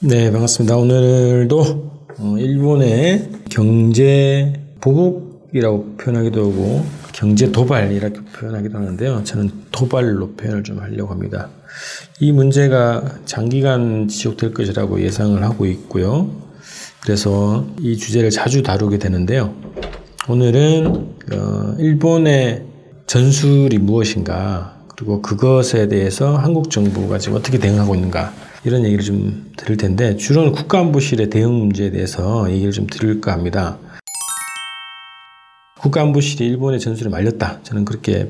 네, 반갑습니다. 오늘도 어, 일본의 경제 보복이라고 표현하기도 하고 경제 도발이라고 표현하기도 하는데요. 저는 도발로 표현을 좀 하려고 합니다. 이 문제가 장기간 지속될 것이라고 예상을 하고 있고요. 그래서 이 주제를 자주 다루게 되는데요. 오늘은 어, 일본의 전술이 무엇인가 그리고 그것에 대해서 한국 정부가 지금 어떻게 대응하고 있는가 이런 얘기를 좀 드릴 텐데 주로는 국가안보실의 대응 문제에 대해서 얘기를 좀 드릴까 합니다. 국가안보실이 일본의 전술을 말렸다. 저는 그렇게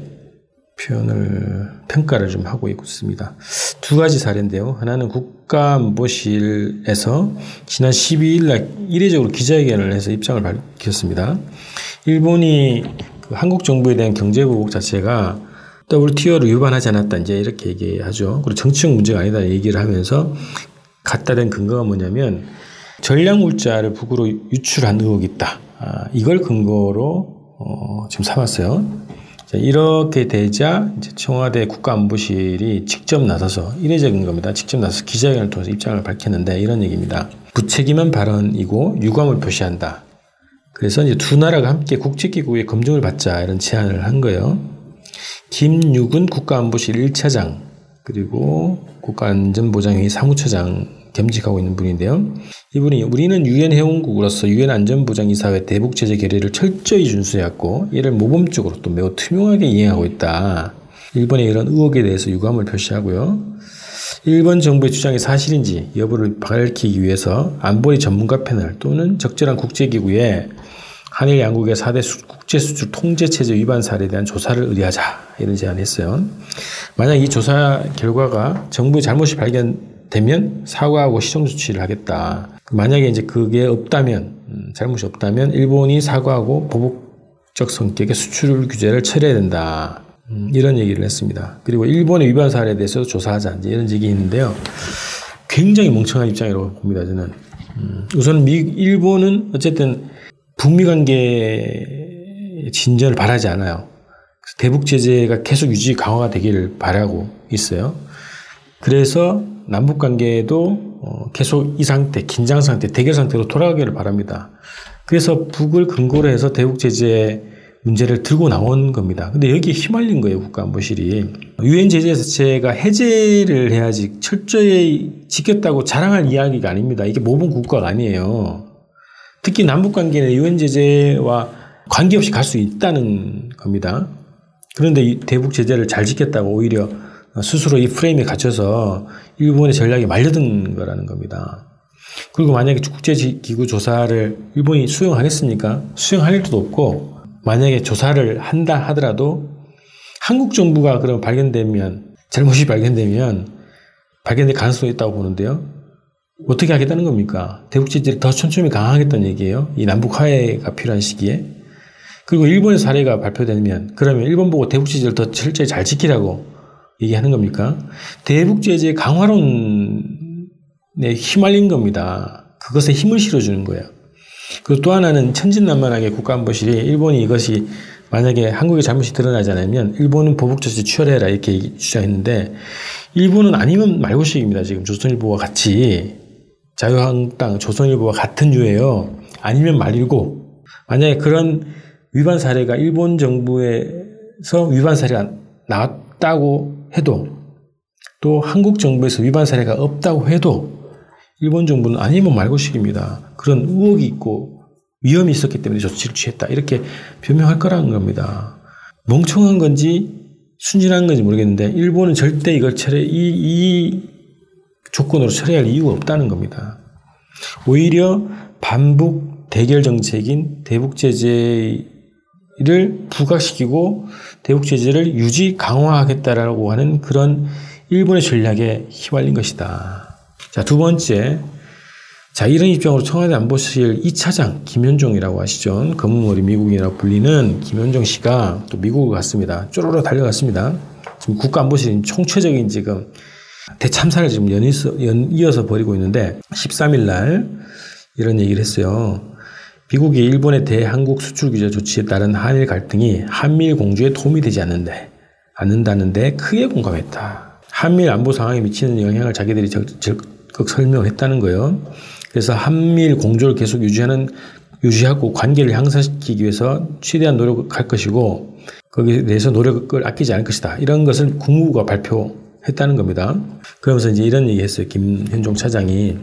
표현을 평가를 좀 하고 있습니다. 두 가지 사례인데요. 하나는 국가안보실에서 지난 12일 날 이례적으로 기자회견을 해서 입장을 밝혔습니다. 일본이 그 한국 정부에 대한 경제 보복 자체가 WTO를 위반하지 않았다 이제 이렇게 얘기하죠. 그리고 정치적 문제가 아니다 얘기를 하면서 갖다 댄 근거가 뭐냐면 전략 물자를 북으로 유출한 의혹이 있다. 아, 이걸 근거로 어, 지금 삼았어요. 자, 이렇게 되자 이제 청와대 국가안보실이 직접 나서서 이례적인 겁니다. 직접 나서 기자회견을 통해서 입장을 밝혔는데 이런 얘기입니다. 부책임한 발언이고 유감을 표시한다. 그래서 이제 두 나라가 함께 국제기구의 검증을 받자 이런 제안을 한 거예요. 김유근 국가안보실 1차장 그리고 국가안전보장회의 사무처장 겸직하고 있는 분인데요. 이분이 우리는 유엔 회원국으로서 유엔 안전보장이사회 대북 제재 결의를 철저히 준수해왔고 이를 모범적으로 또 매우 투명하게 이행하고 있다. 일본의 이런 의혹에 대해서 유감을 표시하고요. 일본 정부의 주장이 사실인지 여부를 밝히기 위해서 안보리 전문가 패널 또는 적절한 국제기구에 한일 양국의 4대 국제수출 통제체제 위반 사례에 대한 조사를 의뢰하자 이런 제안을 했어요. 만약 이 조사 결과가 정부의 잘못이 발견되면 사과하고 시정 조치를 하겠다. 만약에 이제 그게 없다면 음, 잘못이 없다면 일본이 사과하고 보복적 성격의 수출 규제를 철회해야 된다. 음, 이런 얘기를 했습니다. 그리고 일본의 위반 사례에 대해서 조사하자 이제 이런 얘기 있는데요. 굉장히 멍청한 입장이라고 봅니다. 저는 음, 우선 미 일본은 어쨌든 북미 관계 진전을 바라지 않아요. 대북 제재가 계속 유지 강화가 되기를 바라고 있어요. 그래서 남북 관계도 어, 계속 이 상태, 긴장 상태, 대결 상태로 돌아가기를 바랍니다. 그래서 북을 근거로 해서 대북 제재 문제를 들고 나온 겁니다. 근데 여기에 휘말린 거예요, 국가안보실이. 유엔 제재 자체가 해제를 해야지 철저히 지켰다고 자랑할 이야기가 아닙니다. 이게 모범 국가가 아니에요. 특히 남북 관계는 유엔 제재와 관계없이 갈 수 있다는 겁니다. 그런데 이 대북 제재를 잘 지켰다고 오히려 스스로 이 프레임에 갇혀서 일본의 전략이 말려든 거라는 겁니다. 그리고 만약에 국제기구 조사를 일본이 수용하겠습니까? 수용할 일도 없고 만약에 조사를 한다 하더라도 한국 정부가 그럼 발견되면 잘못이 발견되면 발견될 가능성이 있다고 보는데요. 어떻게 하겠다는 겁니까? 대북 제재를 더 촘촘히 강화하겠다는 얘기예요. 이 남북 화해가 필요한 시기에. 그리고 일본의 사례가 발표되면 그러면 일본 보고 대북 제재를 더 철저히 잘 지키라고 얘기하는 겁니까? 대북 제재 강화론에 휘말린 겁니다. 그것에 힘을 실어주는 거예요. 그리고 또 하나는 천진난만하게 국가안보실이 일본이 이것이 만약에 한국의 잘못이 드러나지 않으면 일본은 보복 조치 취하해라 이렇게 주장했는데 일본은 아니면 말고식입니다. 지금 조선일보와 같이 자유한국당, 조선일보와 같은 유예요. 아니면 말이고 만약에 그런 위반 사례가 일본 정부에서 위반 사례가 나왔다고 해도 또 한국 정부에서 위반 사례가 없다고 해도 일본 정부는 아니면 말고식입니다. 그런 의혹이 있고 위험이 있었기 때문에 조치를 취했다. 이렇게 변명할 거라는 겁니다. 멍청한 건지 순진한 건지 모르겠는데 일본은 절대 이걸 처리 이, 이 조건으로 처리할 이유가 없다는 겁니다. 오히려 반북 대결 정책인 대북 제재를 부각시키고 대북 제재를 유지 강화하겠다라고 하는 그런 일본의 전략에 휘말린 것이다. 자, 두 번째. 자, 이런 입장으로 청와대 안보실 2차장 김현종이라고 하시죠. 검은머리 미국인이라고 불리는 김현종 씨가 또 미국을 갔습니다. 쪼로로 달려갔습니다. 지금 국가안보실이 총체적인 지금 대참사를 지금 연이어서, 연 이어서 벌이고 있는데 13일 날 이런 얘기를 했어요. 미국이 일본의 대한국 수출 규제 조치에 따른 한일 갈등이 한미일 공조에 도움이 되지 않는데 않는다는데 크게 공감했다. 한미일 안보 상황에 미치는 영향을 자기들이 적, 적, 적극 설명했다는 거예요. 그래서 한미일 공조를 계속 유지하는 유지하고 관계를 향상시키기 위해서 최대한 노력할 것이고 거기에 대해서 노력을 아끼지 않을 것이다. 이런 것을 국무부가 발표 했다는 겁니다. 그러면서 이제 이런 얘기 했어요. 김현종 차장이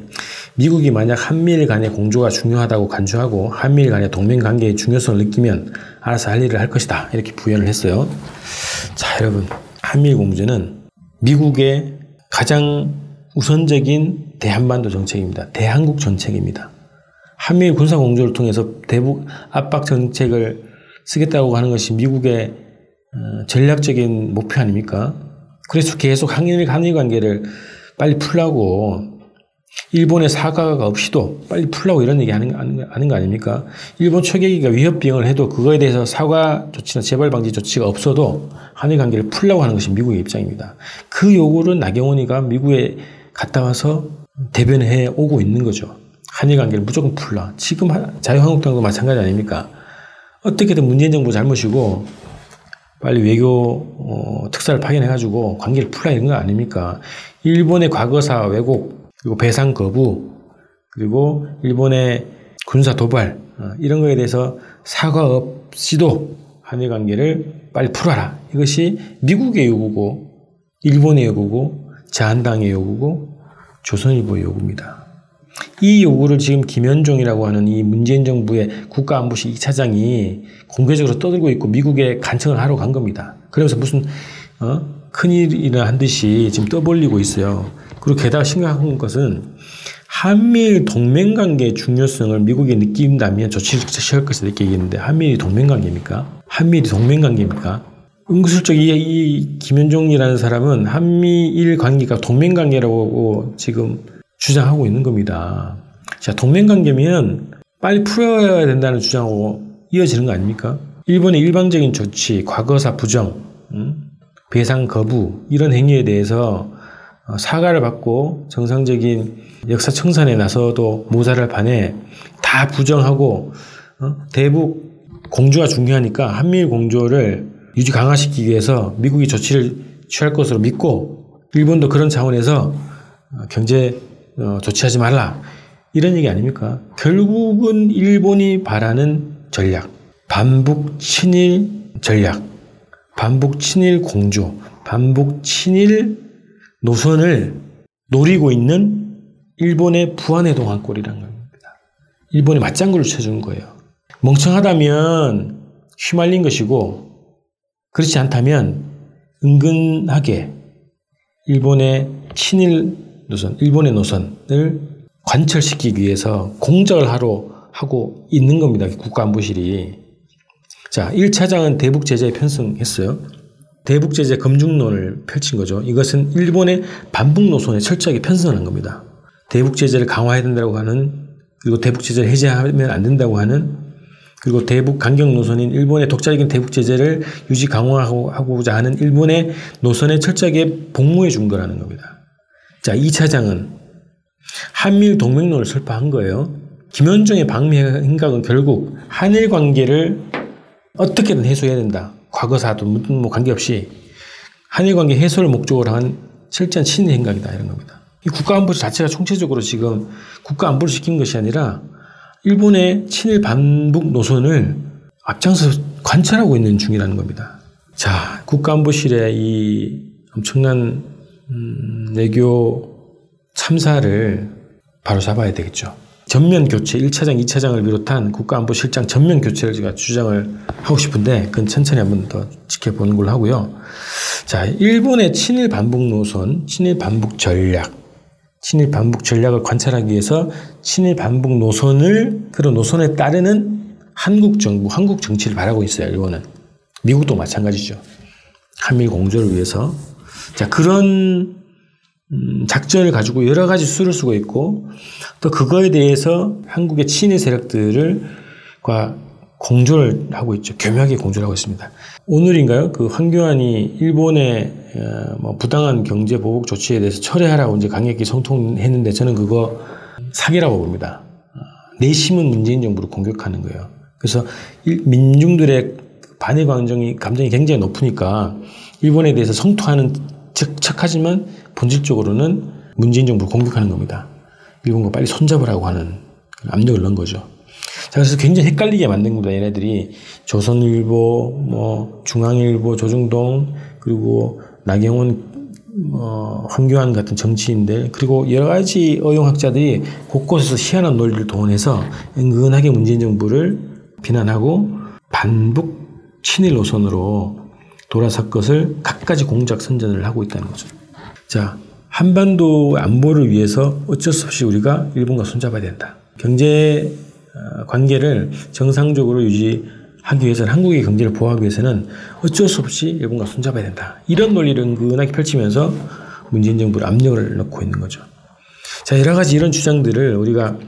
미국이 만약 한미일 간의 공조가 중요하다고 간주하고 한미일 간의 동맹 관계의 중요성을 느끼면 알아서 할 일을 할 것이다. 이렇게 부연을 했어요. 자, 여러분. 한미일 공조는 미국의 가장 우선적인 대한반도 정책입니다. 대한국 정책입니다. 한미일 군사 공조를 통해서 대북 압박 정책을 쓰겠다고 하는 것이 미국의 어, 전략적인 목표 아닙니까? 그래서 계속 한일 한일 관계를 빨리 풀라고 일본의 사과가 없이도 빨리 풀라고 이런 얘기 하는, 하는 거 아닙니까? 일본 초계기가 위협 비용을 해도 그거에 대해서 사과 조치나 재발 방지 조치가 없어도 한일 관계를 풀라고 하는 것이 미국의 입장입니다. 그 요구를 나경원이가 미국에 갔다 와서 대변해 오고 있는 거죠. 한일 관계를 무조건 풀라. 지금 자유한국당도 마찬가지 아닙니까? 어떻게든 문재인 정부 잘못이고 빨리 외교 어, 특사를 파견해가지고 관계를 풀라 이런 거 아닙니까? 일본의 과거사 왜곡 그리고 배상 거부 그리고 일본의 군사 도발 어, 이런 거에 대해서 사과 없이도 한일 관계를 빨리 풀어라. 이것이 미국의 요구고 일본의 요구고 자한당의 요구고 조선일보의 요구입니다. 이 요구를 지금 김현종이라고 하는 이 문재인 정부의 국가안보실 2차장이 공개적으로 떠들고 있고 미국에 간청을 하러 간 겁니다. 그러면서 무슨 어? 큰일이나 한 듯이 지금 떠벌리고 있어요. 그리고 게다가 심각한 것은 한미일 동맹관계의 중요성을 미국이 느낀다면 조치를 취할 것을 이렇게 얘기했는데 한미일이 동맹관계입니까? 한미일이 동맹관계입니까? 은근슬쩍 이, 이 김현종이라는 사람은 한미일 관계가 동맹관계라고 지금 주장하고 있는 겁니다. 자, 동맹관계면 빨리 풀어야 된다는 주장하고 이어지는 거 아닙니까? 일본의 일방적인 조치, 과거사 부정, 음? 배상 거부 이런 행위에 대해서 어, 사과를 받고 정상적인 역사 청산에 나서도 모자를 반해 다 부정하고 어? 대북 공조가 중요하니까 한미일 공조를 유지 강화시키기 위해서 미국이 조치를 취할 것으로 믿고 일본도 그런 차원에서 어, 경제 어, 조치하지 말라. 이런 얘기 아닙니까? 결국은 일본이 바라는 전략. 반북 친일 전략. 반북 친일 공조. 반북 친일 노선을 노리고 있는 일본의 부안해동한 꼴이라는 겁니다. 일본이 맞장구를 쳐주는 거예요. 멍청하다면 휘말린 것이고, 그렇지 않다면 은근하게 일본의 친일 노선, 일본의 노선을 관철시키기 위해서 공작을 하러 하고 있는 겁니다. 국가안보실이. 자, 1차장은 대북 제재에 편성했어요. 대북 제재 검증론을 펼친 거죠. 이것은 일본의 반북 노선에 철저하게 편성하는 겁니다. 대북 제재를 강화해야 된다고 하는 그리고 대북 제재를 해제하면 안 된다고 하는 그리고 대북 강경 노선인 일본의 독자적인 대북 제재를 유지 강화하고자 하는 일본의 노선에 철저하게 복무해 준 거라는 겁니다. 자, 2차장은 한미일 동맹론을 설파한 거예요. 김현정의 방미 행각은 결국 한일 관계를 어떻게든 해소해야 된다. 과거사도 뭐 관계없이 한일 관계 해소를 목적으로 한 철저한 친일 행각이다. 이런 겁니다. 이 국가안보 자체가 총체적으로 지금 국가안보를 시킨 것이 아니라 일본의 친일 반북 노선을 앞장서 관찰하고 있는 중이라는 겁니다. 자, 국가안보실의 이 엄청난 음, 내교 참사를 바로 잡아야 되겠죠. 전면 교체, 1차장, 2차장을 비롯한 국가안보실장 전면 교체를 제가 주장을 하고 싶은데 그건 천천히 한번 더 지켜보는 걸로 하고요. 자, 일본의 친일 반북 노선, 친일 반북 전략, 친일 반북 전략을 관찰하기 위해서 친일 반북 노선을 그런 노선에 따르는 한국 정부, 한국 정치를 바라고 있어요. 일본은 미국도 마찬가지죠. 한미 공조를 위해서 자, 그런 음, 작전을 가지고 여러 가지 수를 쓰고 있고 또 그거에 대해서 한국의 친일 세력들과 공조를 하고 있죠. 교묘하게 공조를 하고 있습니다. 오늘인가요? 그 황교안이 일본의 어, 뭐 부당한 경제 보복 조치에 대해서 철회하라고 이제 강력히 성통했는데 저는 그거 사기라고 봅니다. 어, 내심은 문재인 정부를 공격하는 거예요. 그래서 민중들의 반일 감정이 감정이 굉장히 높으니까 일본에 대해서 성토하는 즉 착하지만 본질적으로는 문재인 정부를 공격하는 겁니다. 일본과 빨리 손잡으라고 하는 압력을 넣은 거죠. 자, 그래서 굉장히 헷갈리게 만든 겁니다. 얘네들이 조선일보, 뭐 중앙일보, 조중동 그리고 나경원 어, 황교안 같은 정치인들 그리고 여러 가지 어용학자들이 곳곳에서 희한한 논리를 동원해서 은근하게 문재인 정부를 비난하고 반북 친일 노선으로 돌아설 것을 갖가지 공작 선전을 하고 있다는 거죠. 자, 한반도 안보를 위해서 어쩔 수 없이 우리가 일본과 손잡아야 된다. 경제 어, 관계를 정상적으로 유지하기 위해서는 한국의 경제를 보호하기 위해서는 어쩔 수 없이 일본과 손잡아야 된다. 이런 논리를 은근하게 펼치면서 문재인 정부를 압력을 넣고 있는 거죠. 자, 여러 가지 이런 주장들을 우리가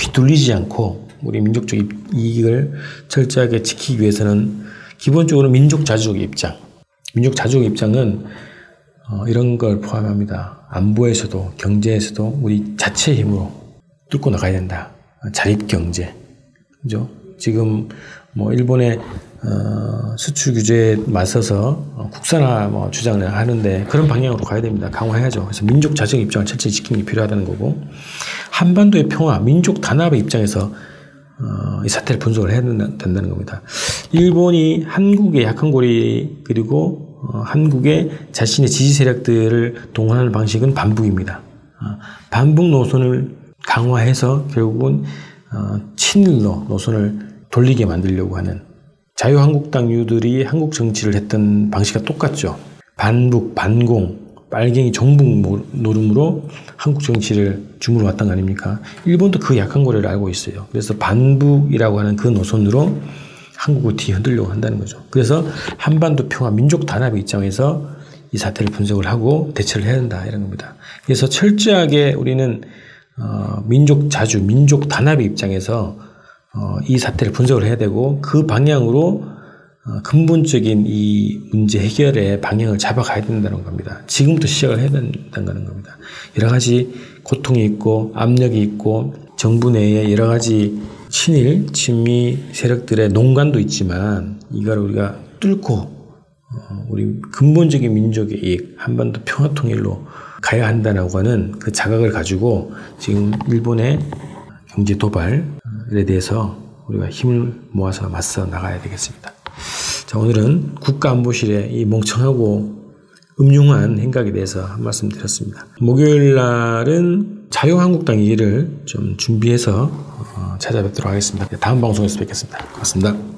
휘둘리지 않고 우리 민족적 이익을 철저하게 지키기 위해서는 기본적으로 민족 자주적 입장. 민족 자주적 입장은 어, 이런 걸 포함합니다. 안보에서도 경제에서도 우리 자체의 힘으로 뚫고 나가야 된다. 자립 경제. 그죠? 지금 뭐 일본의 어, 수출 규제에 맞서서 어, 국산화 뭐 주장을 하는데 그런 방향으로 가야 됩니다. 강화해야죠. 그래서 민족 자정 입장을 철저히 지키는 게 필요하다는 거고 한반도의 평화, 민족 단합의 입장에서 어, 이 사태를 분석을 해야 된다는 겁니다. 일본이 한국의 약한 고리 그리고 어, 한국의 자신의 지지 세력들을 동원하는 방식은 반북입니다. 어, 반북 노선을 강화해서 결국은 어, 친일로 노선을 돌리게 만들려고 하는 자유한국당 유들이 한국 정치를 했던 방식과 똑같죠. 반북, 반공, 빨갱이 정북 노름으로 한국 정치를 주물러 왔던 거 아닙니까? 일본도 그 약한 고리를 알고 있어요. 그래서 반북이라고 하는 그 노선으로 한국을 뒤 흔들려고 한다는 거죠. 그래서 한반도 평화 민족 단합의 입장에서 이 사태를 분석을 하고 대처를 해야 된다 이런 겁니다. 그래서 철저하게 우리는 어, 민족 자주, 민족 단합의 입장에서 어, 이 사태를 분석을 해야 되고 그 방향으로 어, 근본적인 이 문제 해결의 방향을 잡아가야 된다는 겁니다. 지금부터 시작을 해야 된다는 겁니다. 여러 가지 고통이 있고 압력이 있고 정부 내에 여러 가지 친일, 친미 세력들의 농간도 있지만 이걸 우리가 뚫고 어, 우리 근본적인 민족의 이익, 한반도 평화 통일로 가야 한다라고 하는 그 자각을 가지고 지금 일본의 경제 도발에 대해서 우리가 힘을 모아서 맞서 나가야 되겠습니다. 자, 오늘은 국가안보실의 이 멍청하고 음흉한 행각에 대해서 한 말씀 드렸습니다. 목요일 날은 자유한국당 얘기를 좀 준비해서 어, 찾아뵙도록 하겠습니다. 다음 방송에서 뵙겠습니다. 고맙습니다.